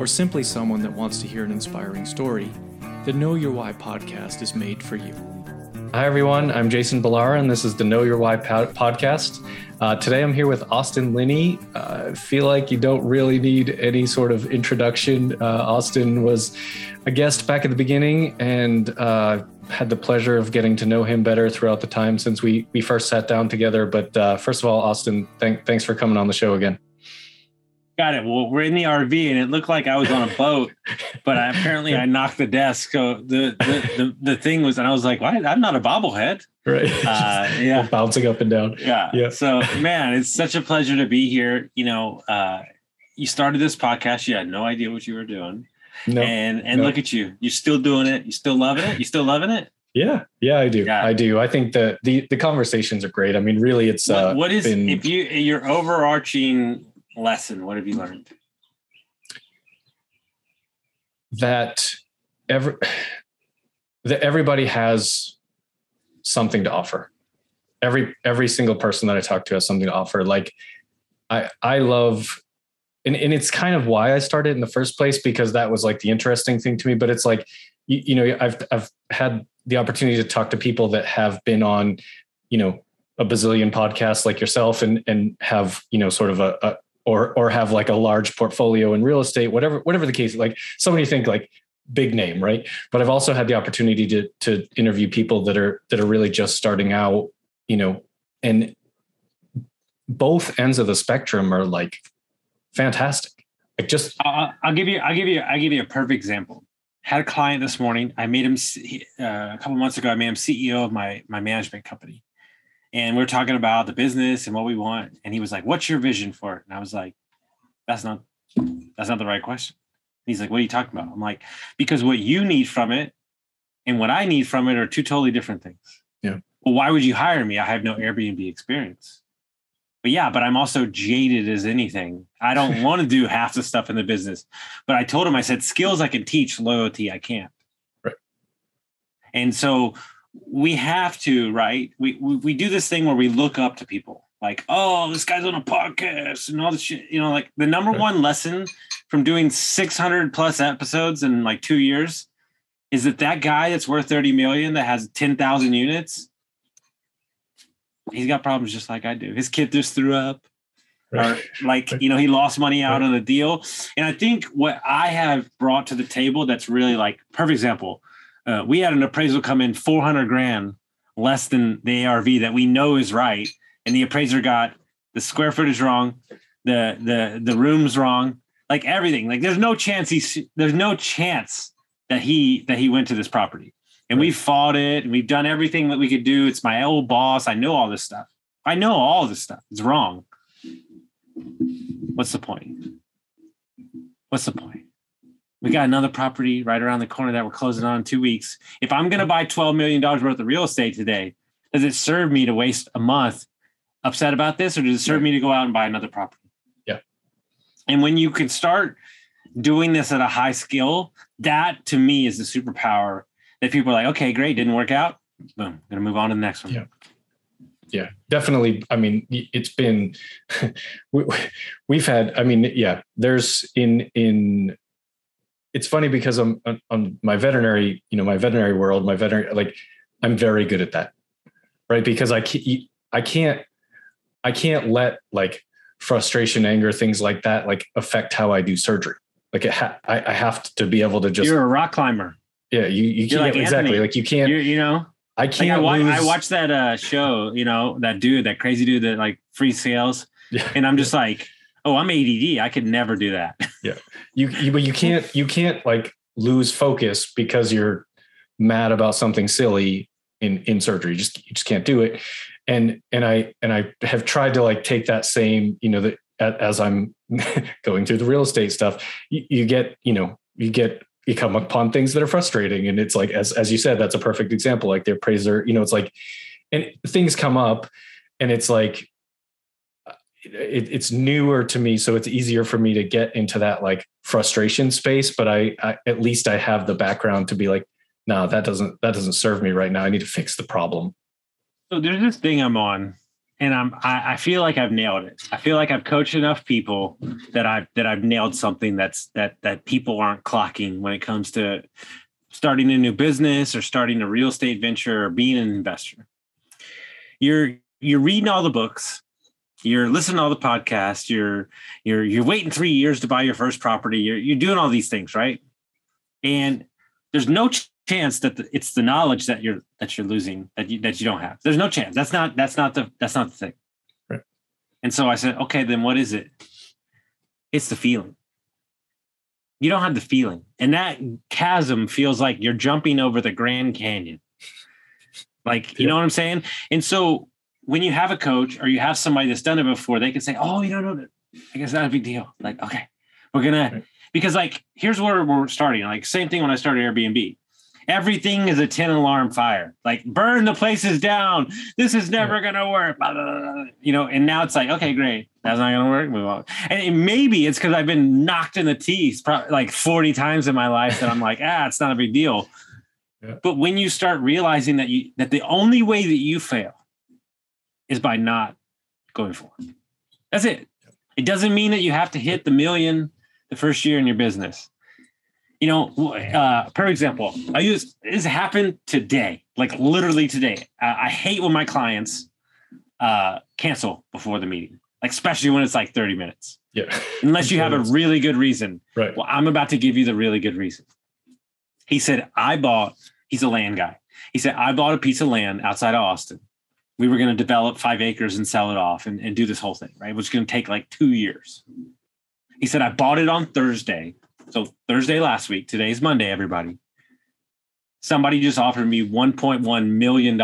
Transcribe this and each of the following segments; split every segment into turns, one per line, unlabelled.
or simply someone that wants to hear an inspiring story, the Know Your Why podcast is made for you. Hi, everyone. I'm Jason Ballara, and this is the Know Your Why podcast. Uh, today, I'm here with Austin Linney. Uh, I feel like you don't really need any sort of introduction. Uh, Austin was a guest back at the beginning and uh, had the pleasure of getting to know him better throughout the time since we, we first sat down together. But uh, first of all, Austin, thank, thanks for coming on the show again.
Got it. Well, we're in the RV, and it looked like I was on a boat, but I, apparently I knocked the desk. So the, the the, the thing was, and I was like, "Why? I'm not a bobblehead."
Right.
Uh, yeah.
Bouncing up and down.
Yeah. Yeah. So, man, it's such a pleasure to be here. You know, uh, you started this podcast. You had no idea what you were doing. No. And and no. look at you. You're still doing it. You're still loving it. You're still loving it.
Yeah, yeah, I do. Yeah. I do. I think that the the conversations are great. I mean, really, it's
what, uh, what is been, if you your overarching lesson? What have you learned?
That every that everybody has something to offer. Every every single person that I talk to has something to offer. Like I I love and, and it's kind of why I started in the first place because that was like the interesting thing to me. But it's like you, you know I've I've had the opportunity to talk to people that have been on you know a bazillion podcasts like yourself and and have you know sort of a, a or or have like a large portfolio in real estate, whatever whatever the case. Like somebody think like big name, right? But I've also had the opportunity to to interview people that are that are really just starting out, you know, and both ends of the spectrum are like fantastic. Like just
I'll, I'll give you I'll give you I'll give you a perfect example. Had a client this morning. I made him uh, a couple months ago. I made him CEO of my my management company and we are talking about the business and what we want. And he was like, "What's your vision for it?" And I was like, "That's not that's not the right question." he's like, "What are you talking about?" I'm like, "Because what you need from it and what I need from it are two totally different things."
Yeah.
Well, why would you hire me? I have no Airbnb experience. But yeah, but I'm also jaded as anything. I don't want to do half the stuff in the business. But I told him, I said, skills I can teach, loyalty I can't.
Right.
And so we have to, right? We, we, we do this thing where we look up to people like, oh, this guy's on a podcast and all this shit. You know, like the number one lesson from doing 600 plus episodes in like two years is that that guy that's worth 30 million that has 10,000 units, he's got problems just like I do. His kid just threw up. Right. Or like, you know, he lost money out right. on the deal. And I think what I have brought to the table that's really like perfect example uh, we had an appraisal come in 400 grand less than the ARV that we know is right. And the appraiser got the square footage wrong, the, the, the rooms wrong, like everything. Like there's no chance he's, there's no chance that he, that he went to this property and right. we fought it and we've done everything that we could do. It's my old boss. I know all this stuff. I know all this stuff. It's wrong. What's the point? What's the point? We got another property right around the corner that we're closing on in two weeks. If I'm going to buy $12 million worth of real estate today, does it serve me to waste a month upset about this or does it serve me to go out and buy another property?
Yeah.
And when you can start doing this at a high skill, that to me is the superpower that people are like, okay, great, didn't work out. Boom, gonna move on to the next one.
Yeah. Yeah, definitely. I mean, it's been we, we've had. I mean, yeah. There's in in it's funny because I'm on my veterinary, you know, my veterinary world, my veterinary, like I'm very good at that, right? Because I can't, I can't, I can't let like frustration, anger, things like that, like affect how I do surgery. Like it ha- I, I have to be able to just.
You're a rock climber.
Yeah, you you can't like exactly like you can't.
You're, you know,
I can't.
Like I, I, watched that uh, show. You know, that dude, that crazy dude that like free solos, yeah. and I'm just like oh, I'm ADD. I could never do that.
yeah. You, you, but you can't, you can't like lose focus because you're mad about something silly in, in surgery. You just, you just can't do it. And, and I, and I have tried to like take that same, you know, that as I'm going through the real estate stuff, you, you get, you know, you get you come upon things that are frustrating. And it's like, as, as you said, that's a perfect example. Like the appraiser, you know, it's like, and things come up and it's like, it, it's newer to me. So it's easier for me to get into that like frustration space, but I, I at least I have the background to be like, no, that doesn't, that doesn't serve me right now. I need to fix the problem.
So there's this thing I'm on and I'm I, I, feel like I've nailed it. I feel like I've coached enough people that I've that I've nailed something that's that that people aren't clocking when it comes to starting a new business or starting a real estate venture or being an investor. You're you're reading all the books, you're listening to all the podcasts, you're you're you're waiting three years to buy your first property, you're you're doing all these things, right? And there's no chance that the, it's the knowledge that you're that you're losing that you that you don't have. There's no chance. That's not that's not the that's not the thing.
Right.
And so I said, okay, then what is it? It's the feeling. You don't have the feeling, and that chasm feels like you're jumping over the Grand Canyon. Like you know what I'm saying? And so when you have a coach or you have somebody that's done it before, they can say, "Oh, you don't know that." I guess not a big deal. Like, okay, we're gonna right. because like here's where we're starting. Like same thing when I started Airbnb everything is a 10 alarm fire. Like burn the places down. This is never gonna work. You know, and now it's like, okay, great. That's not gonna work. Move on. And maybe it's because I've been knocked in the teeth like 40 times in my life that I'm like, ah, it's not a big deal. Yeah. But when you start realizing that you that the only way that you fail is by not going for it. That's it. It doesn't mean that you have to hit the million the first year in your business you know, uh, per example, I use this happened today, like literally today. Uh, I hate when my clients uh, cancel before the meeting, like especially when it's like 30 minutes.
Yeah.
Unless you have a really good reason.
Right.
Well, I'm about to give you the really good reason. He said, I bought, he's a land guy. He said, I bought a piece of land outside of Austin. We were going to develop five acres and sell it off and, and do this whole thing, right? Which is going to take like two years. He said, I bought it on Thursday so Thursday last week, today's Monday, everybody. Somebody just offered me $1.1 million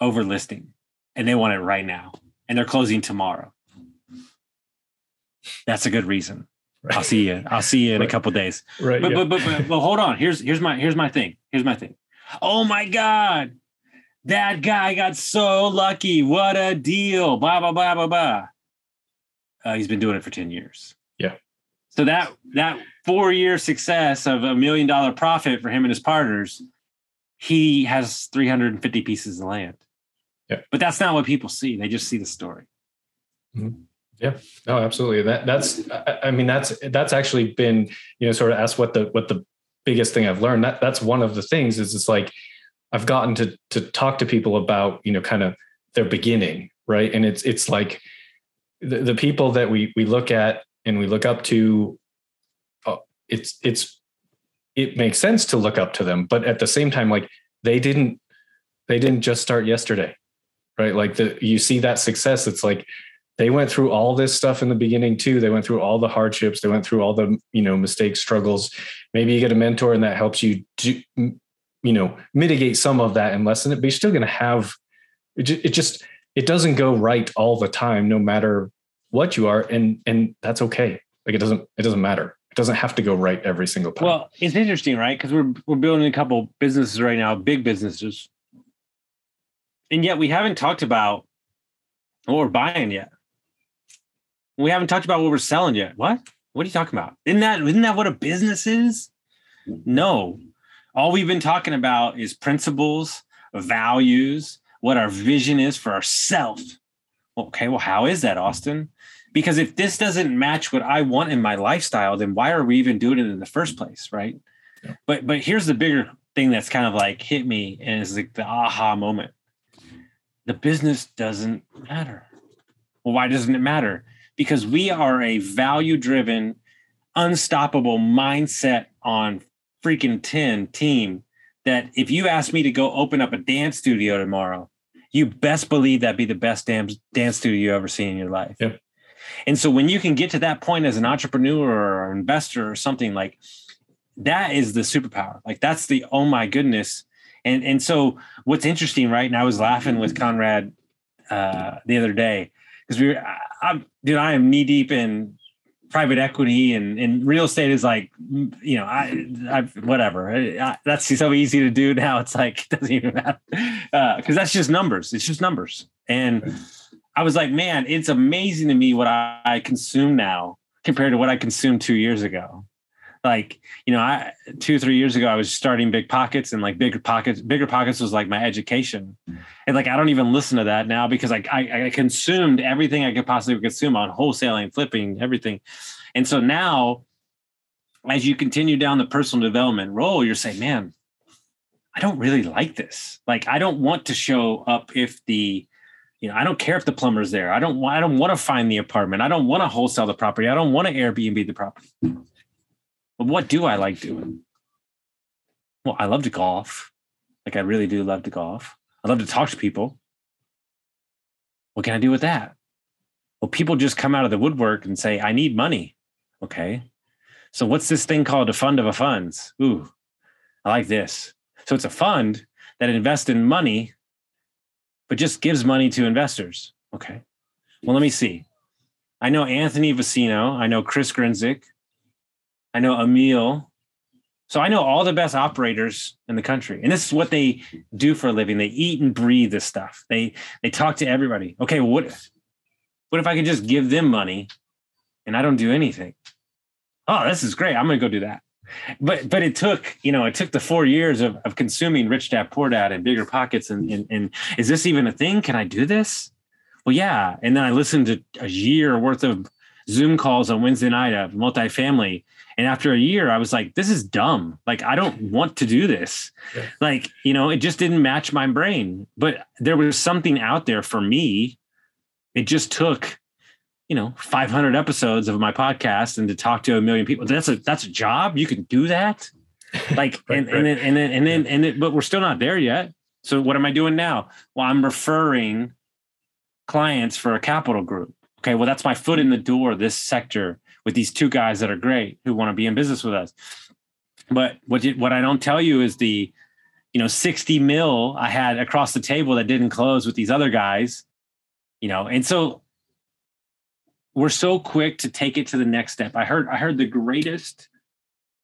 over listing and they want it right now. And they're closing tomorrow. That's a good reason. Right. I'll see you. I'll see you in right. a couple days.
Right.
But,
yeah.
but, but but but hold on. Here's here's my here's my thing. Here's my thing. Oh my God. That guy got so lucky. What a deal. Blah blah blah blah blah. Uh, he's been doing it for 10 years.
Yeah.
So that that four year success of a million dollar profit for him and his partners, he has 350 pieces of land.
Yeah.
But that's not what people see. They just see the story.
Mm-hmm. Yeah, no, absolutely. That that's, I mean, that's, that's actually been, you know, sort of ask what the, what the biggest thing I've learned that that's one of the things is it's like, I've gotten to, to talk to people about, you know, kind of their beginning. Right. And it's, it's like the, the people that we, we look at and we look up to uh, it's it's it makes sense to look up to them but at the same time like they didn't they didn't just start yesterday right like the you see that success it's like they went through all this stuff in the beginning too they went through all the hardships they went through all the you know mistakes struggles maybe you get a mentor and that helps you do, you know mitigate some of that and lessen it but you're still going to have it it just it doesn't go right all the time no matter what you are and and that's okay like it doesn't it doesn't matter it doesn't have to go right every single time.
Well, it's interesting, right? Because we're we're building a couple businesses right now, big businesses, and yet we haven't talked about what we're buying yet. We haven't talked about what we're selling yet. What? What are you talking about? Isn't that isn't that what a business is? No. All we've been talking about is principles, values, what our vision is for ourselves. Okay, well, how is that, Austin? because if this doesn't match what I want in my lifestyle, then why are we even doing it in the first place, right? Yeah. But but here's the bigger thing that's kind of like hit me, and it's like the aha moment. The business doesn't matter. Well, why doesn't it matter? Because we are a value-driven, unstoppable mindset on freaking 10 team that if you ask me to go open up a dance studio tomorrow, you best believe that'd be the best dance dance studio you ever seen in your life.
Yep.
And so when you can get to that point as an entrepreneur or an investor or something like that is the superpower. Like that's the oh my goodness. And and so what's interesting, right? And I was laughing with Conrad uh, the other day because we were, I, I, dude, I am knee deep in private equity and, and real estate is like, you know, I, I whatever. I, that's so easy to do now. It's like, doesn't even matter. Uh, Cause that's just numbers. It's just numbers. And I was like, man, it's amazing to me what I, I consume now compared to what I consumed two years ago like you know i two three years ago i was starting big pockets and like bigger pockets bigger pockets was like my education mm-hmm. and like i don't even listen to that now because like I, I consumed everything i could possibly consume on wholesaling flipping everything and so now as you continue down the personal development role you're saying man i don't really like this like i don't want to show up if the you know, I don't care if the plumber's there. I don't I don't want to find the apartment. I don't want to wholesale the property. I don't want to Airbnb the property. But what do I like doing? Well, I love to golf. Like I really do love to golf. I love to talk to people. What can I do with that? Well, people just come out of the woodwork and say, I need money. Okay. So what's this thing called a fund of a funds? Ooh, I like this. So it's a fund that invests in money, but just gives money to investors. Okay. Well, let me see. I know Anthony Vicino. I know Chris Grinzik. I know Emil. So I know all the best operators in the country. And this is what they do for a living. They eat and breathe this stuff. They they talk to everybody. Okay, what if, what if I could just give them money and I don't do anything? Oh, this is great. I'm gonna go do that. But but it took, you know, it took the four years of, of consuming rich dad, poor dad and bigger pockets. And, and and is this even a thing? Can I do this? Well, yeah. And then I listened to a year worth of Zoom calls on Wednesday night of multifamily and after a year, I was like, this is dumb. Like, I don't want to do this. Yeah. Like, you know, it just didn't match my brain. But there was something out there for me. It just took, you know, 500 episodes of my podcast and to talk to a million people. That's a that's a job. You can do that. Like, right, and, right. and then and then and then and then, but we're still not there yet. So what am I doing now? Well, I'm referring clients for a capital group. Okay, well, that's my foot in the door, this sector with these two guys that are great who want to be in business with us. But what you, what I don't tell you is the you know 60 mil I had across the table that didn't close with these other guys, you know, and so we're so quick to take it to the next step. I heard I heard the greatest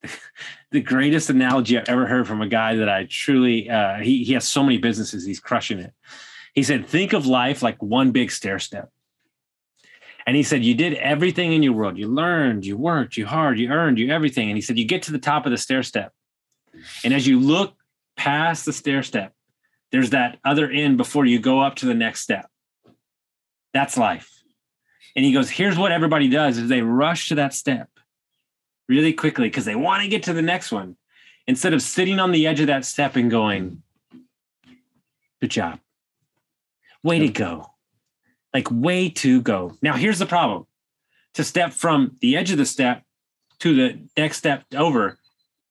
the greatest analogy I've ever heard from a guy that I truly uh, he he has so many businesses he's crushing it. He said, "Think of life like one big stair step. And he said, You did everything in your world. You learned, you worked, you hard, you earned, you everything. And he said, You get to the top of the stair step. And as you look past the stair step, there's that other end before you go up to the next step. That's life. And he goes, Here's what everybody does is they rush to that step really quickly because they want to get to the next one instead of sitting on the edge of that step and going, Good job. Way to go like way to go. Now, here's the problem to step from the edge of the step to the next step over,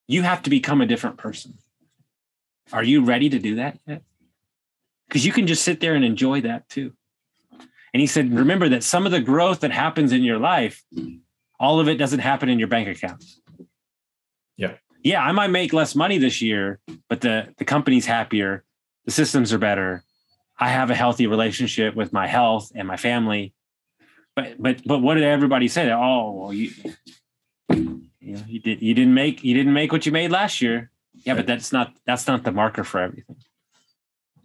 you have to become a different person. Are you ready to do that yet? Because you can just sit there and enjoy that too. And he said, remember that some of the growth that happens in your life, all of it doesn't happen in your bank account.
Yeah.
Yeah, I might make less money this year, but the, the company's happier, the systems are better, I have a healthy relationship with my health and my family. But but but what did everybody say? Oh, well, you you know, you did you didn't make you didn't make what you made last year. Yeah, but that's not that's not the marker for everything.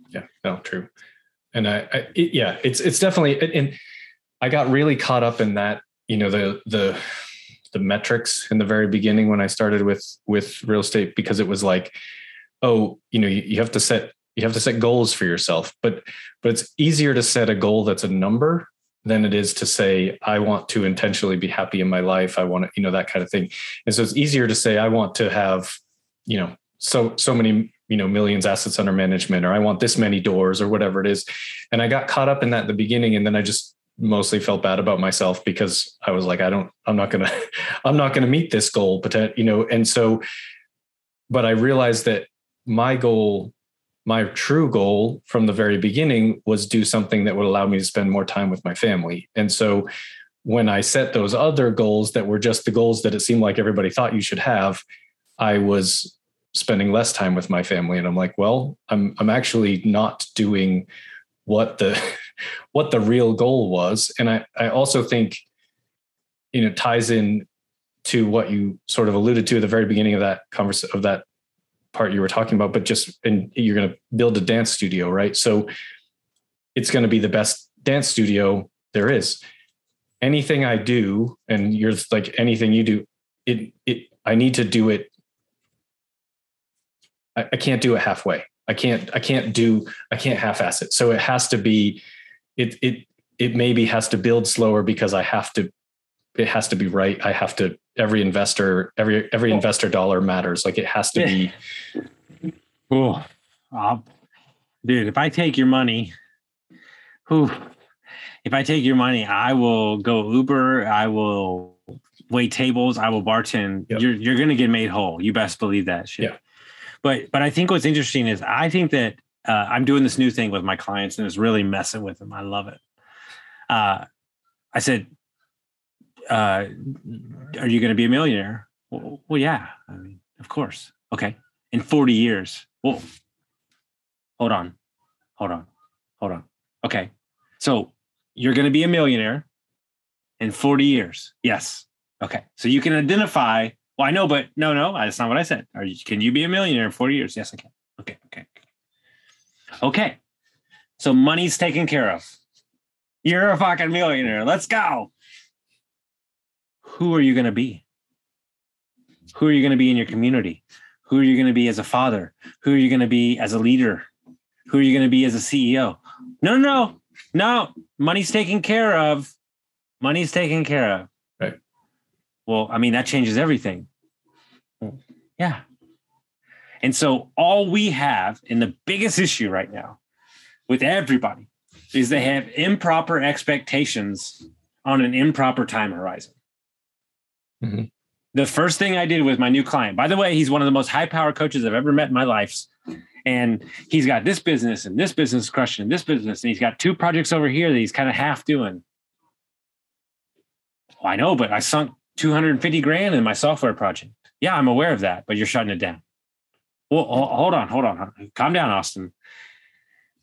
Yeah, no, true. And I, I it, yeah, it's it's definitely and I got really caught up in that, you know, the the the metrics in the very beginning when I started with with real estate because it was like, oh, you know, you, you have to set you have to set goals for yourself but but it's easier to set a goal that's a number than it is to say i want to intentionally be happy in my life. I want to you know that kind of thing. And so it's easier to say i want to have you know so so many you know millions assets under management or i want this many doors or whatever it is. And i got caught up in that at the beginning and then i just mostly felt bad about myself because i was like i don't i'm not gonna i'm not gonna meet this goal but you know? And so but i realized that my goal my true goal from the very beginning was do something that would allow me to spend more time with my family. And so when I set those other goals that were just the goals that it seemed like everybody thought you should have, I was spending less time with my family and I'm like, well, I'm I'm actually not doing what the what the real goal was. And I I also think you know ties in to what you sort of alluded to at the very beginning of that conversation of that part you were talking about, but just and you're going to build a dance studio, right? So it's going to be the best dance studio there is. Anything I do, and you're like anything you do, it it I need to do it. I, I can't do it halfway. I can't I can't do I can't half-ass it. So it has to be it it it maybe has to build slower because I have to it has to be right. I have to every investor every every investor dollar matters. Like it has to be.
Oh, dude! If I take your money, who? If I take your money, I will go Uber. I will wait tables. I will bartend. Yep. You're you're gonna get made whole. You best believe that shit.
Yeah.
But but I think what's interesting is I think that uh, I'm doing this new thing with my clients and it's really messing with them. I love it. Uh, I said, uh, "Are you going to be a millionaire?" Well, well, yeah. I mean, of course. Okay. In 40 years. Well, hold on, hold on, hold on. Okay. So you're going to be a millionaire in 40 years. Yes. Okay. So you can identify. Well, I know, but no, no, that's not what I said. Are you, can you be a millionaire in 40 years? Yes, I can. Okay. Okay. Okay. So money's taken care of. You're a fucking millionaire. Let's go. Who are you going to be? Who are you going to be in your community? Who are you going to be as a father? Who are you going to be as a leader? Who are you going to be as a CEO? No, no, no, no. Money's taken care of. Money's taken care of.
Right.
Well, I mean, that changes everything. Yeah. And so all we have, and the biggest issue right now with everybody is they have improper expectations on an improper time horizon. Mm-hmm. The first thing I did with my new client, by the way, he's one of the most high power coaches I've ever met in my life. And he's got this business and this business crushing and this business. And he's got two projects over here that he's kind of half doing. Well, I know, but I sunk 250 grand in my software project. Yeah, I'm aware of that, but you're shutting it down. Well, hold on, hold on. Calm down, Austin.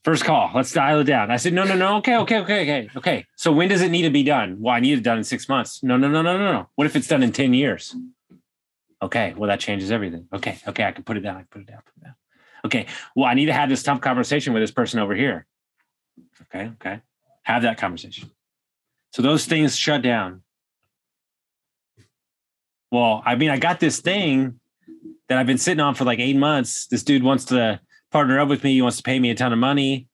First call. Let's dial it down. I said, no, no, no. Okay, okay, okay, okay, okay. So when does it need to be done? Well, I need it done in six months. No, no, no, no, no, no. What if it's done in 10 years? Okay, well, that changes everything. Okay, okay, I can put it down. I can put it down. Put it down. Okay, well, I need to have this tough conversation with this person over here. Okay, okay. Have that conversation. So those things shut down. Well, I mean, I got this thing that I've been sitting on for like eight months. This dude wants to partner up with me. He wants to pay me a ton of money.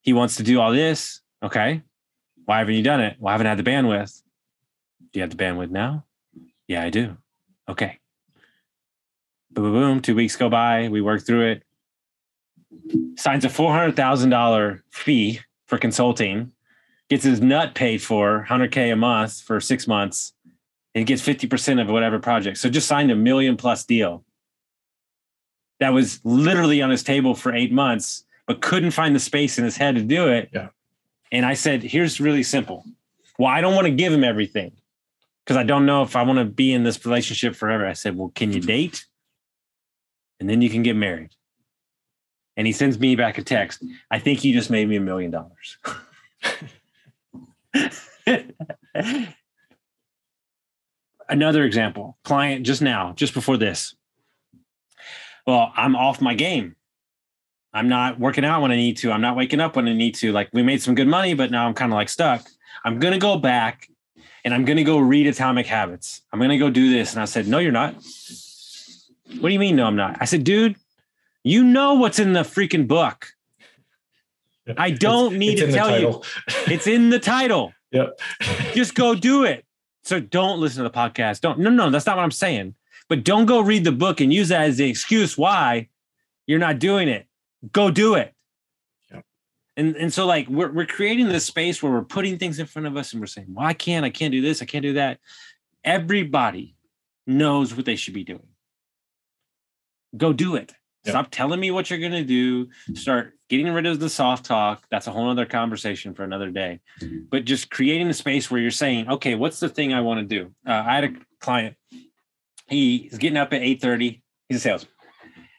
He wants to do all this. Okay. Why haven't you done it? Well, I haven't had the bandwidth. Do you have the bandwidth now? Yeah, I do. Okay. Boom, boom, boom. Two weeks go by. We work through it. Signs a $400,000 fee for consulting, gets his nut paid for 100K a month for six months, and gets 50% of whatever project. So just signed a million plus deal that was literally on his table for eight months, but couldn't find the space in his head to do it.
Yeah.
And I said, here's really simple. Well, I don't want to give him everything because I don't know if I want to be in this relationship forever. I said, well, can you mm-hmm. date? And then you can get married. And he sends me back a text. I think you just made me a million dollars. Another example client just now, just before this, well, I'm off my game. I'm not working out when I need to. I'm not waking up when I need to. Like we made some good money, but now I'm kind of like stuck. I'm going to go back and I'm going to go read Atomic Habits. I'm going to go do this. And I said, No, you're not. What do you mean? No, I'm not. I said, Dude, you know what's in the freaking book. I don't it's, need it's to tell you. It's in the title.
Yep.
Just go do it. So don't listen to the podcast. Don't. No, no, that's not what I'm saying. But don't go read the book and use that as the excuse why you're not doing it. Go do it. Yeah. And and so like we're we're creating this space where we're putting things in front of us and we're saying, well, I can't, I can't do this, I can't do that. Everybody knows what they should be doing. Go do it. Yeah. Stop telling me what you're gonna do. Start getting rid of the soft talk. That's a whole other conversation for another day. But just creating a space where you're saying, okay, what's the thing I want to do? Uh, I had a client He's getting up at 8:30. He's a salesman.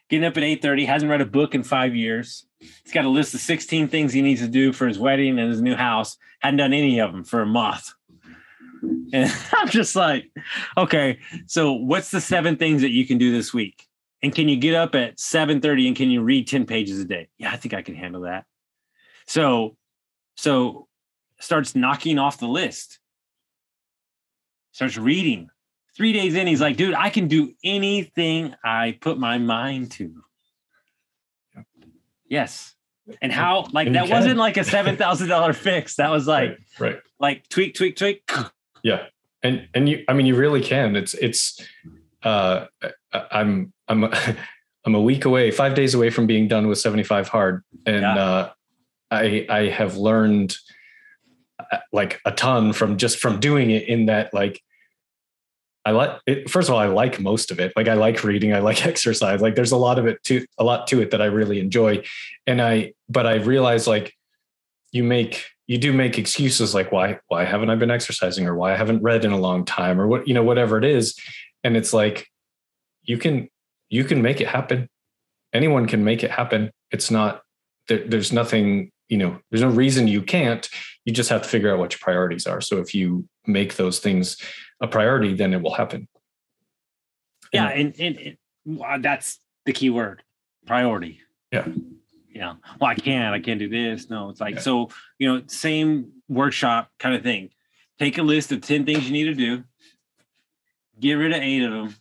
Getting up at 8:30, hasn't read a book in five years. He's got a list of 16 things he needs to do for his wedding and his new house. Hadn't done any of them for a month. And I'm just like, okay, so what's the seven things that you can do this week? And can you get up at 7:30 and can you read 10 pages a day? Yeah, I think I can handle that. So so starts knocking off the list. Starts reading. Three days in, he's like, dude, I can do anything I put my mind to. Yes. And how like
And
that wasn't like a seven thousand dollar fix. That was like
right, right.
like tweak, tweak, tweak.
Yeah. And and you I mean you really can. It's it's uh I'm I'm I'm a week away, 5 days away from being done with 75 hard and
Yeah.
uh I I have learned uh, like a ton from just from doing it in that like I like first of all I like most of it. Like I like reading I like exercise. Like there's a lot of it to a lot to it that I really enjoy. And I but I realize like you make you do make excuses like why why haven't I been exercising? or why I haven't read in a long time? or what you know whatever it is. And it's like you can you can make it happen. Anyone can make it happen. It's not there, there's nothing you know there's no reason you can't you just have to figure out what your priorities are so if you make those things a priority then it will happen
Yeah, and, and, and that's the key word priority.
Yeah.
Yeah. Well, I can't. I can't do this. No, it's like
Yeah.
so. You know, same workshop kind of thing. Take a list of ten things you need to do. Get rid of eight of them.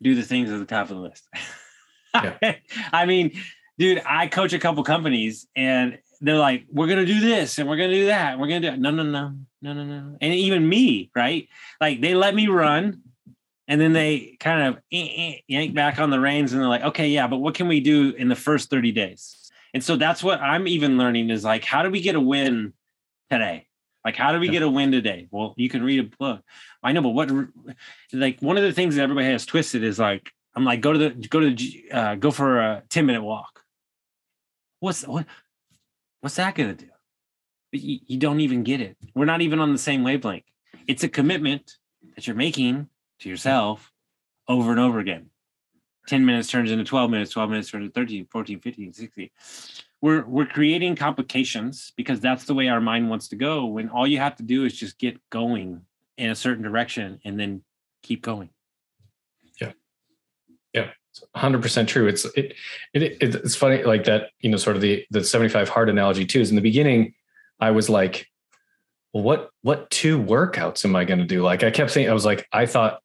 Do the things at the top of the list. I mean, dude, I coach a couple companies, and they're like, "We're gonna do this, and we're gonna do that, and we're gonna do it." No, no, no, no, no, no. And even me, right? Like they let me run, and then they kind of eh, eh, yank back on the reins and they're like, okay, yeah, but what can we do in the first 30 days? And so that's what I'm even learning is like, how do we get a win today? Like, how do we get a win today? Well, you can read a book. I know, but what, like, one of the things that everybody has twisted is like, I'm like, go to the, go to the, uh, go for a 10 minute walk. What's, what, what's that going to do? You, you don't even get it. We're not even on the same wavelength. It's a commitment that you're making to yourself over and over again. 10 minutes turns into 12 minutes, 12 minutes turns into 13, 14, 15, 16. We're we're creating complications because that's the way our mind wants to go when all you have to do is just get going in a certain direction and then keep going.
100% true. It's it, it it it's funny like that you know sort of the the 75 hard analogy too is in the beginning i was like well what what two workouts am i going to do? Like i kept saying, i was like i thought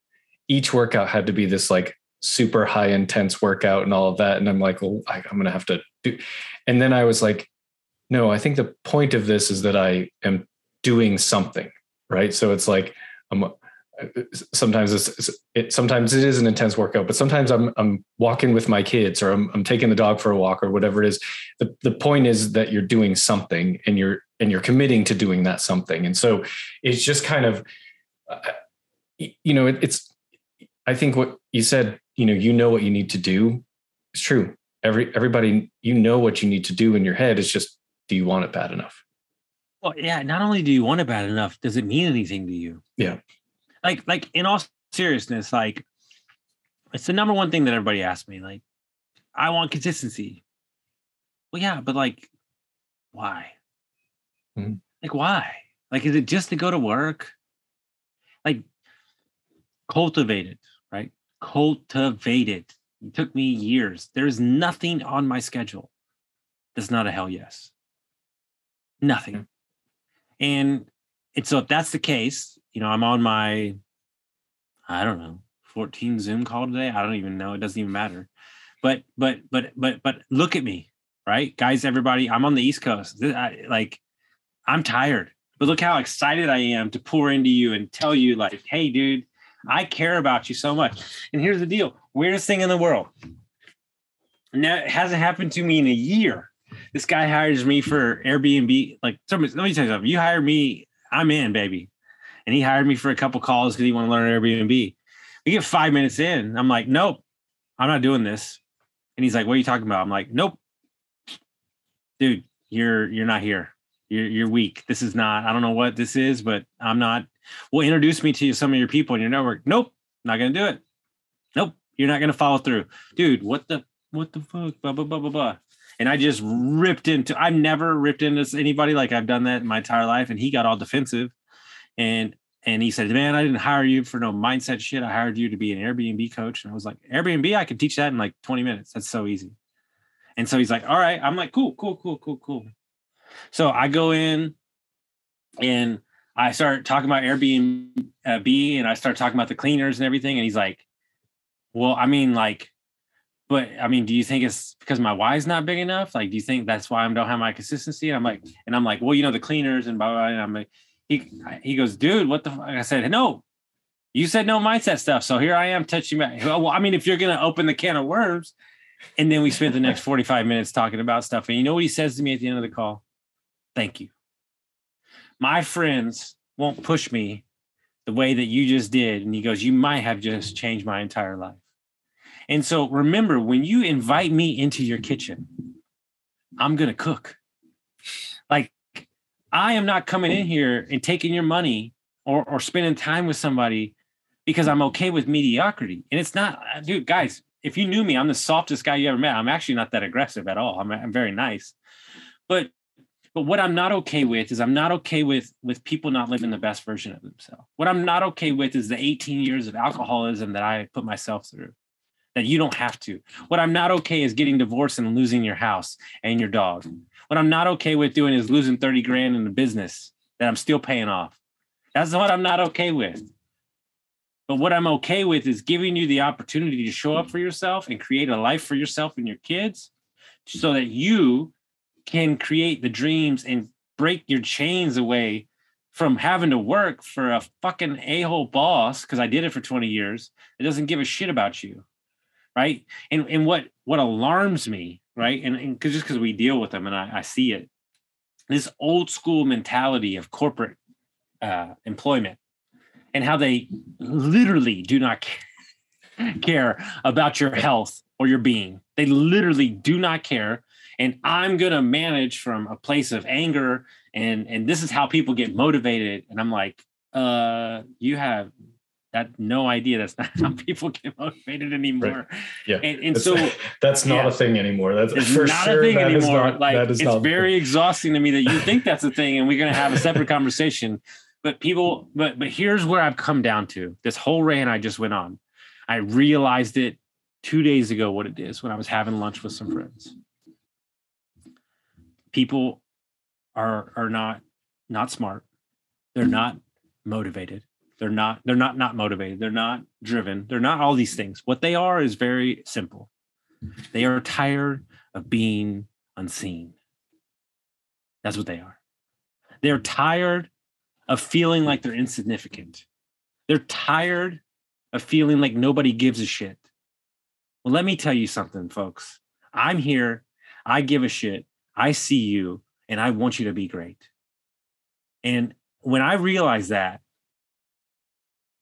each workout had to be this like super high intense workout and all of that and i'm like well I, i'm going to have to do and then i was like no i think the point of this is that i am doing something right? So it's like i'm sometimes it's it sometimes it is an intense workout but sometimes i'm i'm walking with my kids or i'm, I'm taking the dog for a walk or whatever it is. The, the point is that you're doing something and you're and you're committing to doing that something. And so it's just kind of you know it, it's i think what you said you know you know what you need to do. It's true. Every everybody you know what you need to do in your head. It's just do you want it bad enough?
Well, yeah, not only do you want it bad enough, does it mean anything to you?
Yeah.
Like, like in all seriousness, like it's the number one thing that everybody asks me. Like, I want consistency. Well, yeah, but like, why?
Mhm.
Like, why? Like, is it just to go to work? Like, cultivate it, right? Cultivate it. It took me years. There's nothing on my schedule that's not a hell yes. Nothing. And and so if that's the case, you know, I'm on my, I don't know, 14 Zoom call today. I don't even know. It doesn't even matter. But but but but but look at me, right, guys. Everybody, I'm on the East Coast. I, like, I'm tired, but look how excited I am to pour into you and tell you, like, hey, dude, I care about you so much. And here's the deal: weirdest thing in the world. Now it hasn't happened to me in a year. This guy hires me for Airbnb. Like, somebody, let me tell you something. You hire me, I'm in, baby. And he hired me for a couple calls because he wanted to learn Airbnb. We get five minutes in. I'm like, nope, I'm not doing this. And he's like, what are you talking about? I'm like, nope, dude, you're you're not here. You're you're weak. This is not. I don't know what this is, but I'm not. Well, introduce me to some of your people in your network. Nope, not gonna do it. Nope, you're not gonna follow through, dude. What the what the fuck? Blah blah blah blah blah. And I just ripped into. I've never ripped into anybody like I've done that in my entire life. And he got all defensive, and and he said, "Man, I didn't hire you for no mindset shit. I hired you to be an Airbnb coach." And I was like, "Airbnb, I could teach that in like 20 minutes. That's so easy." And so he's like, "All right." I'm like, "Cool, cool, cool, cool, cool." So I go in and I start talking about Airbnb uh, and I start talking about the cleaners and everything. And he's like, "Well, I mean, like." But I mean, do you think it's because my why is not big enough? Like, do you think that's why I don't have my consistency? And I'm like, and I'm like, well, you know, the cleaners and blah, blah, blah. And I'm like, he he goes, dude, what the fuck? I said, no, you said no mindset stuff. So here I am touching back. Well, I mean, if you're gonna open the can of worms, and then we spent the next 45 minutes talking about stuff. And you know what he says to me at the end of the call? Thank you. My friends won't push me the way that you just did. And he goes, You might have just changed my entire life. And so remember, when you invite me into your kitchen, I'm to cook. Like I am not coming in here and taking your money or, or spending time with somebody because I'm okay with mediocrity. And it's not, uh, dude, guys, if you knew me, I'm the softest guy you ever met. I'm actually not that aggressive at all. I'm, I'm very nice. But but what I'm not okay with is I'm not okay with with people not living the best version of themselves. What I'm not okay with is the 18 years of alcoholism that I put myself through. That you don't have to. What I'm not okay is getting divorced and losing your house and your dog. What I'm not okay with doing is losing 30 grand in a business that I'm still paying off. That's what I'm not okay with. But what I'm okay with is giving you the opportunity to show up for yourself and create a life for yourself and your kids so that you can create the dreams and break your chains away from having to work for a fucking a-hole boss because I did it for 20 years. It doesn't give a shit about you. Right. And and what what alarms me right? And, and cause just because we deal with them and I, I, see it, this old school mentality of corporate uh, employment and how they literally do not care about your health or your being. They literally do not care. And I'm gonna manage from a place of anger, and and this is how people get motivated. And I'm like, uh, you have that no idea that's not how people get motivated anymore. Right.
Yeah.
And, and so
that's not yeah, a thing anymore. That's
it's for not sure, a thing anymore. Not, like it's very exhausting to me that you think that's a thing and we're gonna have a separate conversation. But people, but but here's where I've come down to this whole rant I just went on. I realized it two days ago what it is when I was having lunch with some friends. People are are not not smart. They're not motivated they're not they're not not motivated. They're not driven. They're not all these things. What they are is very simple. They are tired of being unseen. That's what they are. They're tired of feeling like they're insignificant. They're tired of feeling like nobody gives a shit. Well, let me tell you something, folks. I'm here. I give a shit. I see you and I want you to be great. And when I realized that,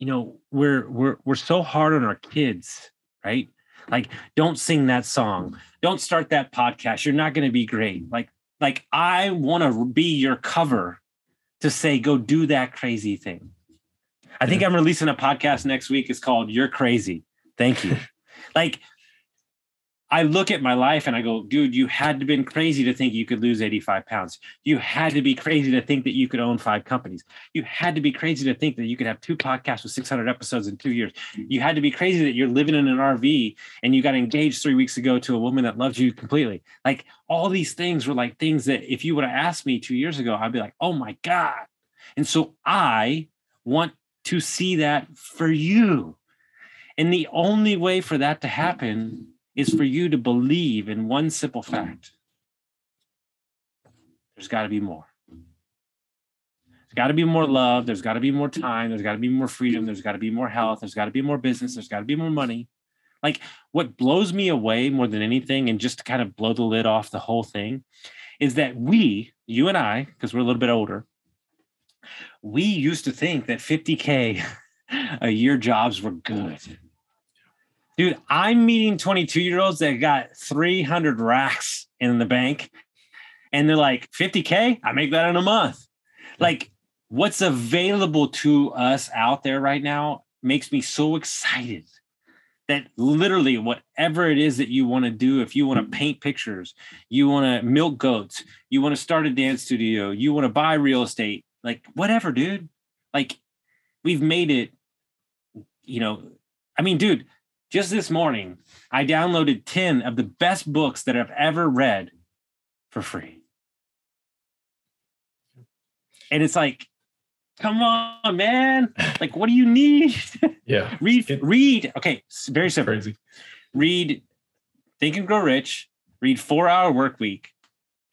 you know we're we're we're so hard on our kids right? Like don't sing that song. Don't start that podcast. You're not going to be great. Like like i want to be your cover to say go do that crazy thing. I think i'm releasing a podcast next week. It's called you're crazy. Thank you. Like I look at my life and I go, dude, you had to been crazy to think you could lose 85 pounds. You had to be crazy to think that you could own five companies. You had to be crazy to think that you could have two podcasts with 600 episodes in two years. You had to be crazy that you're living in an RV and you got engaged three weeks ago to a woman that loves you completely. Like all these things were like things that if you would have asked me two years ago, I'd be like, oh my God. And so I want to see that for you. And the only way for that to happen is for you to believe in one simple fact there's got to be more. There's got to be more love. There's got to be more time. There's got to be more freedom. There's got to be more health. There's got to be more business. There's got to be more money. Like what blows me away more than anything, and just to kind of blow the lid off the whole thing, is that we, you and I, because we're a little bit older, we used to think that 50K a year jobs were good. Dude, I'm meeting 22 year olds that got 300 racks in the bank and they're like 50K, I make that in a month. Like what's available to us out there right now makes me so excited that literally whatever it is that you want to do, if you want to paint pictures, you want to milk goats, you want to start a dance studio, you want to buy real estate, like whatever, dude. Like we've made it, you know, I mean, dude, just this morning, I downloaded 10 of the best books that I've ever read for free. And it's like, come on, man. Like, what do you need?
Yeah.
read,
It-
read. Okay, very simple.
Crazy.
Read Think and Grow Rich, read Four Hour Work Week,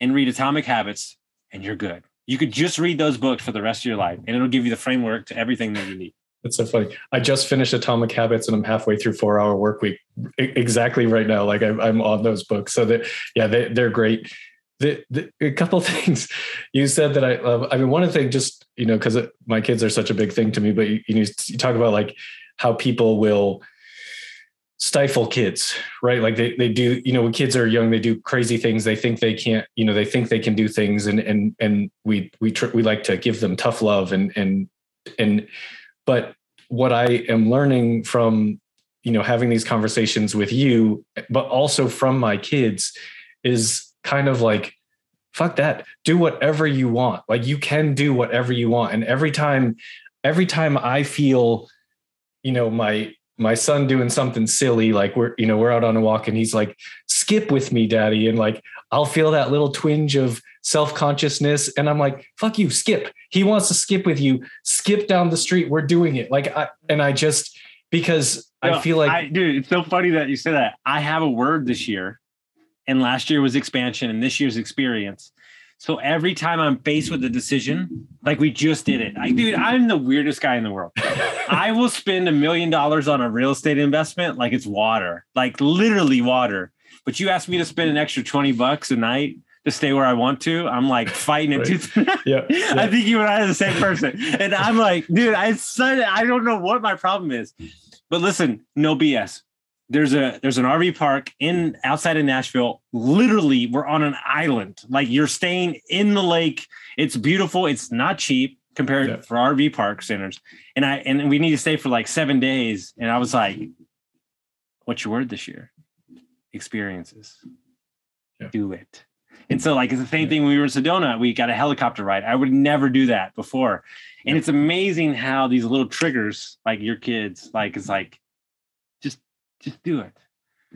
and read Atomic Habits, and you're good. You could just read those books for the rest of your life, and it'll give you the framework to everything that you need.
That's so funny. I just finished Atomic Habits and I'm halfway through Four Hour Work Week exactly right now. Like I'm, I'm on those books. So that, yeah, they, they're great. The, the, a couple things you said that I love. I mean, one of the things just, you know, because my kids are such a big thing to me, but you, you, you talk about like how people will stifle kids, right? Like they, they do, you know, when kids are young, they do crazy things. They think they can't, you know, they think they can do things. And, and, and we, we, tr- we like to give them tough love and, and, and, but what I am learning from, you know, having these conversations with you, but also from my kids is kind of like, fuck that. Do whatever you want. Like you can do whatever you want. And every time, every time I feel, you know, my my son doing something silly, like we're, you know, we're out on a walk and he's like, skip with me, daddy. And like, I'll feel that little twinge of self-consciousness. And I'm like, fuck you, skip. He wants to skip with you. Skip down the street. We're doing it. Like, I, and I just, because I feel like,
I, dude, it's so funny that you say that. I have a word this year, and last year was expansion, and this year's experience. So every time I'm faced with a decision, like we just did it, I, dude, I'm the weirdest guy in the world. I will spend a million dollars on a real estate investment like it's water, like literally water. But you ask me to spend an extra 20 bucks a night to stay where I want to, I'm like fighting it. Tooth-
yeah, yeah.
I think you and I are the same person. And I'm like, dude, I said I don't know what my problem is. But listen, no BS. There's a there's an RV park in outside of Nashville. Literally, we're on an island. Like you're staying in the lake. It's beautiful. It's not cheap compared
Yeah.
for RV park centers. And I and we need to stay for like seven days. And I was like, what's your word this year? Experiences.
Yeah.
Do it. And so, like, it's the same thing when we were in Sedona. We got a helicopter ride. I would never do that before. And it's amazing how these little triggers, like your kids, like, it's like, just, just do it.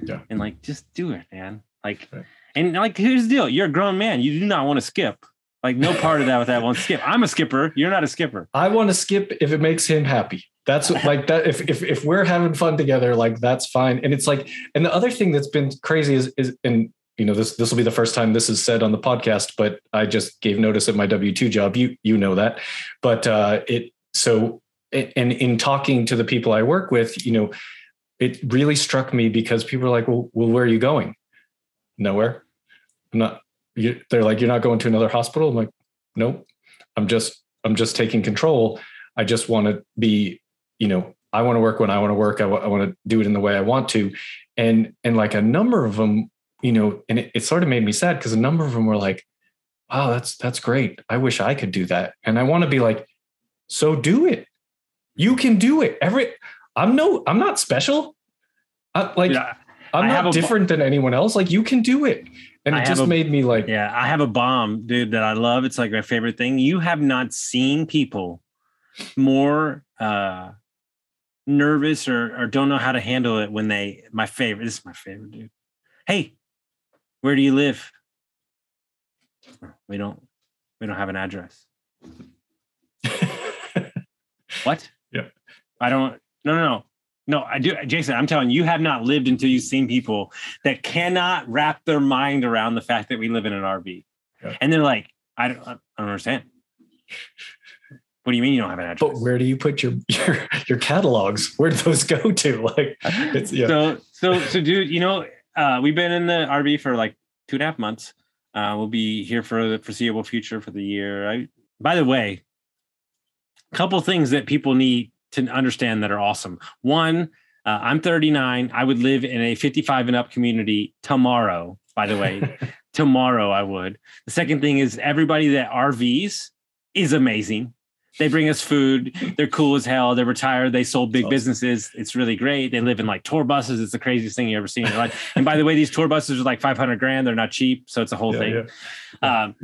Yeah.
And like, just do it, man. Like,
Right.
and like, here's the deal: you're a grown man. You do not want to skip. Like, no part of that with that one skip. I'm a skipper. You're not a skipper.
I want to skip if it makes him happy. That's like that. If, if if we're having fun together, like that's fine. And it's like, and the other thing that's been crazy is is and you know this this will be the first time this is said on the podcast, but I just gave notice at my W two job. You you know that, but uh, it so and in talking to the people I work with, you know, it really struck me because people are like, well, well, where are you going? Nowhere. I'm not. You, they're like, you're not going to another hospital. I'm like, nope. I'm just I'm just taking control. I just want to be, you know, I want to work when I want to work. I want to do it in the way I want to. And and like a number of them, you know, and it, it sort of made me sad because a number of them were like, wow, that's that's great. I wish I could do that. And I want to be like, so do it. You can do it. Every I'm no, I'm not special. I, like
yeah.
I'm not different than anyone else. Like you can do it. And
I
it just
a-
made me like,
Yeah, I have a bomb, dude, that I love. It's like my favorite thing. You have not seen people more uh nervous or or don't know how to handle it when they my favorite. This is my favorite, dude. Hey, where do you live? We don't we don't have an address. What?
Yeah.
I don't no no no. No, I do Jason, I'm telling you, you have not lived until you've seen people that cannot wrap their mind around the fact that we live in an RV.
Yeah.
And they're like, I don't, I don't understand. What do you mean you don't have an address?
but where do you put your your your catalogs? Where do those go to? Like it's yeah.
So, so, so, dude, you know, uh, we've been in the RV for like two and a half months. Uh, we'll be here for the foreseeable future for the year. I, by the way, a couple things that people need to understand that are awesome. One, uh, I'm 39. I would live in a 55 and up community tomorrow. By the way, tomorrow I would. The second thing is everybody that RVs is amazing. They bring us food. They're cool as hell. They're retired. They sold big businesses. It's really great. They live in like tour buses. It's the craziest thing you ever seen in your life. And by the way, these tour buses are like 500 grand. They're not cheap. So it's a whole
Yeah,
thing.
yeah.
Um,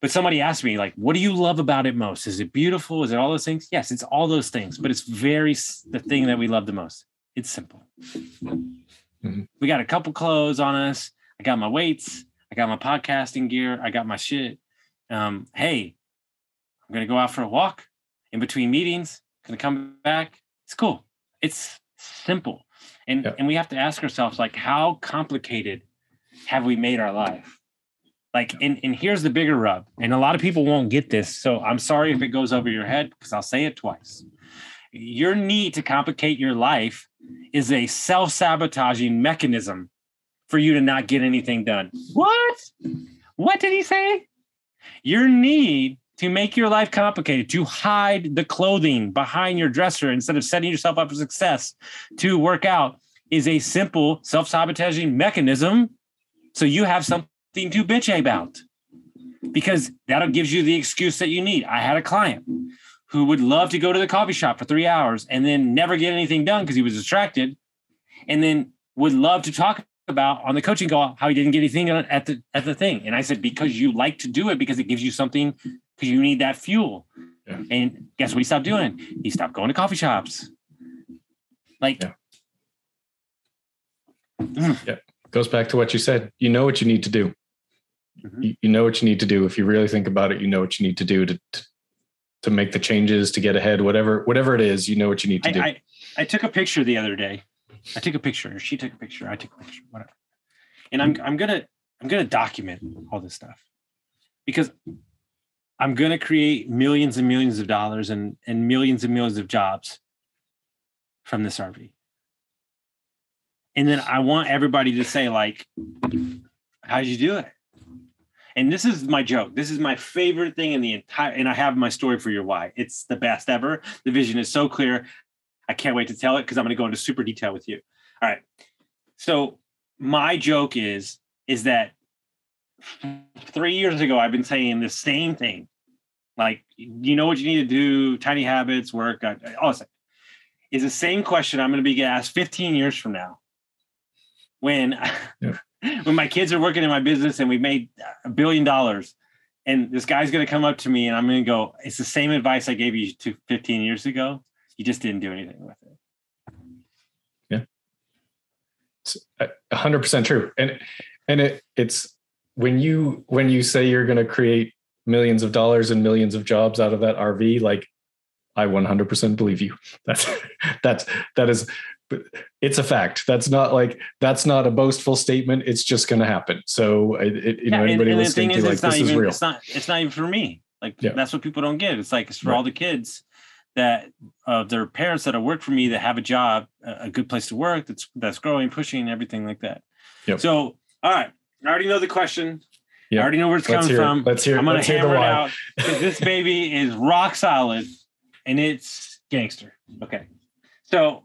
But somebody asked me, like, what do you love about it most? Is it beautiful? Is it all those things? Yes, it's all those things, but it's very the thing that we love the most. It's simple.
Mhm.
We got a couple clothes on us. I got my weights. I got my podcasting gear. I got my shit. Um, hey, I'm gonna go out for a walk in between meetings. Gonna come back. It's cool. It's simple. And
Yeah.
and we have to ask ourselves, like, how complicated have we made our life? Like, and, and here's the bigger rub. And a lot of people won't get this. So I'm sorry if it goes over your head because I'll say it twice. Your need to complicate your life is a self sabotaging mechanism for you to not get anything done. What? What did he say? Your need to make your life complicated, to hide the clothing behind your dresser instead of setting yourself up for success to work out is a simple self sabotaging mechanism. So you have something to bitch about because that gives you the excuse that you need. I had a client who would love to go to the coffee shop for three hours and then never get anything done because he was distracted, and then would love to talk about on the coaching call how he didn't get anything at the at the thing. And I said because you like to do it because it gives you something because you need that fuel.
Yeah.
And guess what he stopped doing? He stopped going to coffee shops. Like
Yeah. Goes back to what you said. You know what you need to do.
Mhm.
You, you know what you need to do. If you really think about it, you know what you need to do to, to to make the changes to get ahead. Whatever whatever it is, you know what you need to
I,
do.
I, I took a picture the other day. I took a picture. She took a picture. I took a picture. Whatever. And I'm I'm gonna I'm gonna document all this stuff because I'm gonna create millions and millions of dollars and and millions and millions of jobs from this RV. And then I want everybody to say like, how'd you do it?" And this is my joke. This is my favorite thing in the entire. And I have my story for your why. It's the best ever. The vision is so clear. I can't wait to tell it because I'm going to go into super detail with you. All right. So my joke is is that three years ago I've been saying the same thing. Like you know what you need to do, tiny habits, work, I- I- all this. Is the same question I'm going to be asked 15 years from now. When
Yeah.
when my kids are working in my business and we made a billion dollars and this guy's going to come up to me and I'm going to go, it's the same advice I gave you to 15 years ago. You just didn't do anything with it.
Uh, a hundred percent true. And and it it's when you when you say you're going to create millions of dollars and millions of jobs out of that RV, like I 100% believe you. That's that's that is it's a fact. That's not like that's not a boastful statement. It's just going to happen. So it, it, you know
and-
anybody
and the
listening to like
it's not
this
even,
is real.
It's not. It's not even for me. Like
Yeah.
that's what people don't get. It's like it's for
Right.
all the kids that uh, their parents that have worked for me that have a job, a a good place to work that's that's growing, pushing, everything like that.
Yep.
So, all right, I already know the question.
Yep.
I already know where it's
Let's
coming
hear
from.
Let's hear.
I'm gonna
let's
hammer it out because this baby is rock solid and it's gangster. Okay. So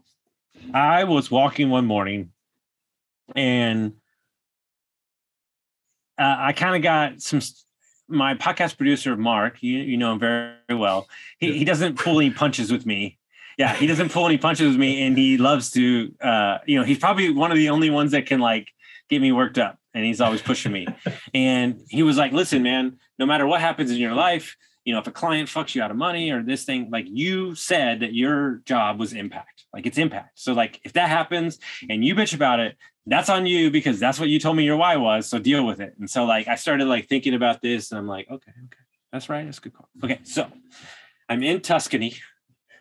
I was walking one morning and uh, I kind of got some. My podcast producer, Mark, you, you know him very, very well. He, he doesn't pull any punches with me. Yeah, he doesn't pull any punches with me, and he loves to. Uh, you know, he's probably one of the only ones that can like get me worked up, and he's always pushing me. and he was like, "Listen, man, no matter what happens in your life, you know, if a client fucks you out of money or this thing, like you said that your job was impact, like it's impact. So like if that happens and you bitch about it, that's on you because that's what you told me your why was. So deal with it. And so like I started like thinking about this and I'm like, okay, okay, that's right. That's good call. Okay. So I'm in Tuscany.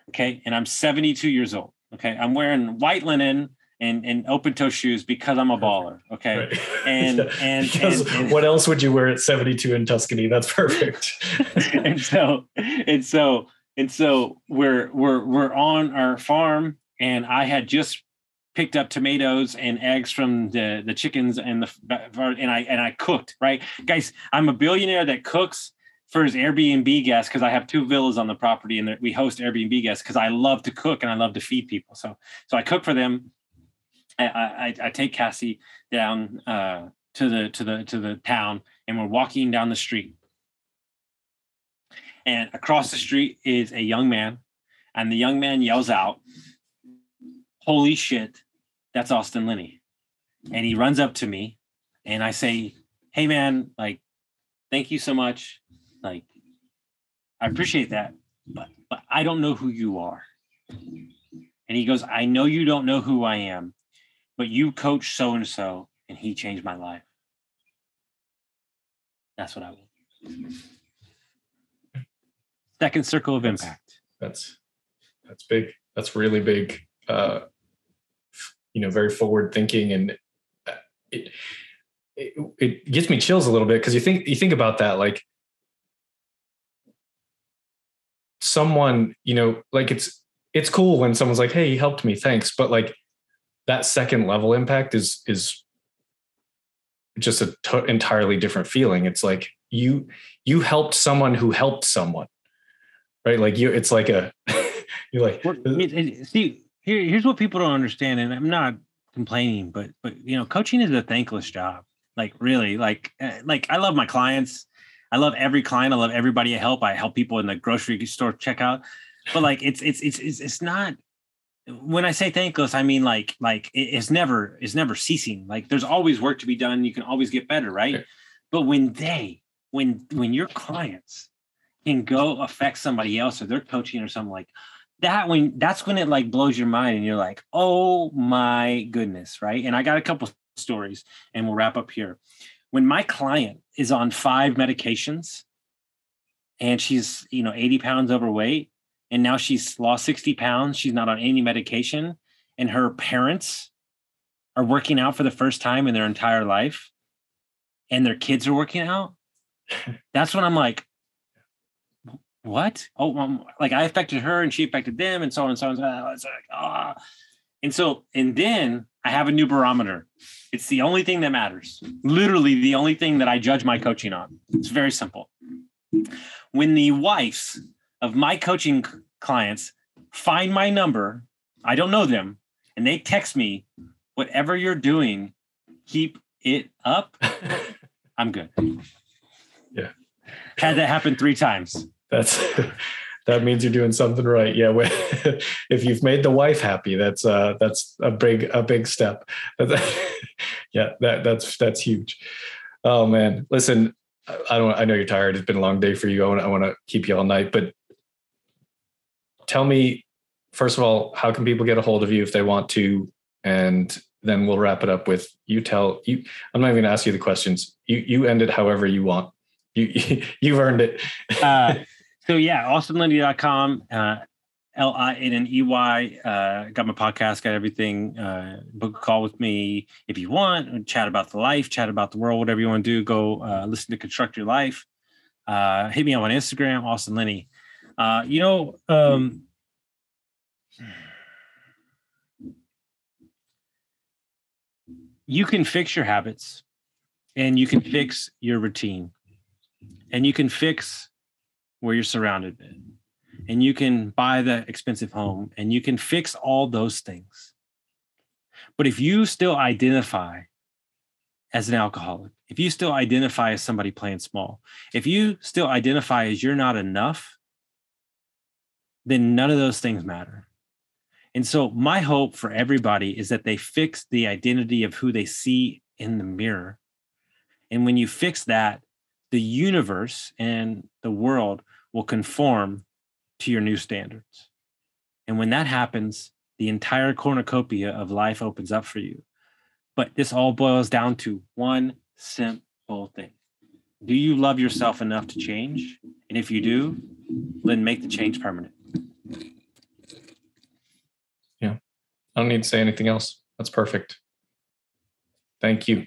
Okay. And I'm 72 years old. Okay. I'm wearing white linen and, and open toe shoes because I'm a baller. Okay.
Right.
And-
Yeah.
and- and- and-
what else would you wear at 72 in Tuscany? That's perfect.
and so and so and so we're we're we're on our farm and i had just picked up tomatoes and eggs from the the chickens and the and i and i cooked right guys i'm a billionaire that cooks for his airbnb guests because i have two villas on the property and we host airbnb guests because i love to cook and i love to feed people so so i cook for them i i, I take cassie down uh to the to the to the town and we're walking down the street. And across the street is a young man and the young man yells out holy shit that's austin linney and he runs up to me and i say hey man like thank you so much. Like I appreciate that, but but I don't know who you are. And he goes, I know you don't know who I am, but you coach so and so, and he changed my life. That's what I want. Second circle of impact.
That's that's big. That's really big. Uh, you know, very forward thinking, and uh, it, it it gives me chills a little bit because you think you think about that like someone you know like it's it's cool when someone's like hey you helped me thanks but like that second level impact is is just a to- entirely different feeling it's like you you helped someone who helped someone right like you it's like a you're like
Well, it- see, here, here's what people don't understand, and I'm not complaining, but but you know, coaching is a thankless job. Like really, like uh, like I love my clients. I love every client. I love everybody I help. I help people in the grocery store checkout. But like, it's it's it's it's, it's not. When I say thankless, I mean like like it's never it's never ceasing. Like there's always work to be done. You can always get better, right? But when they when when your clients can go affect somebody else or they're coaching or something like that when that's when it like blows your mind and you're like oh my goodness right and i got a couple stories and we'll wrap up here when my client is on five medications and she's you know 80 pounds overweight and now she's lost 60 pounds she's not on any medication and her parents are working out for the first time in their entire life and their kids are working out that's when i'm like what? Oh, um, like I affected her and she affected them and so on and so on. And so on. It's like, ah. And so, and then I have a new barometer. It's the only thing that matters. Literally the only thing that I judge my coaching on. It's very simple. When the wives of my coaching clients find my number, I don't know them, and they text me, whatever you're doing, keep it up. I'm good.
Yeah.
Had that happen three times.
that's that means you're doing something right yeah if you've made the wife happy that's uh that's a big a big step yeah that that's that's huge oh man listen I- don't i know you're tired it's been a long day for you i want i want to keep you all night but tell me first of all how can people get a hold of you if they want to and then we'll wrap it up with you tell you i'm not even gonna ask you the questions you you end it however you want you you've earned it
uh, so yeah, austinlinney.com, uh, L-I-N-N-E-Y, uh, got my podcast, got everything, uh, book a call with me if you want, chat about the life, chat about the world, whatever you want to do, go, uh, listen to construct your life. Uh, hit me up on Instagram, Austin Linney. Uh, you know, um, you can fix your habits and you can fix your routine and you can fix where you're surrounded and you can buy the expensive home and you can fix all those things. But if you still identify as an alcoholic if you still identify as somebody playing small if you still identify as you're not enough then none of those things matter and so my hope for everybody is that they fix the identity of who they see in the mirror and when you fix that the universe and the world will conform to your new standards. And when that happens, the entire cornucopia of life opens up for you. But this all boils down to one simple thing Do you love yourself enough to change? And if you do, then make the change permanent.
I don't need to say anything else. That's perfect. Thank you.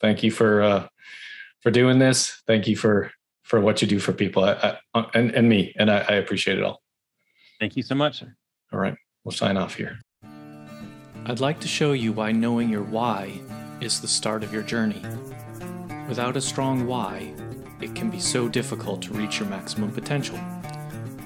Thank you for uh for doing this. Thank you for for what you do for people I, I, and and me. And I, I appreciate it all.
Thank you so much, sir.
All right, we'll sign off here.
I'd like to show you why knowing your why is the start of your journey. Without a strong why, it can be so difficult to reach your maximum potential.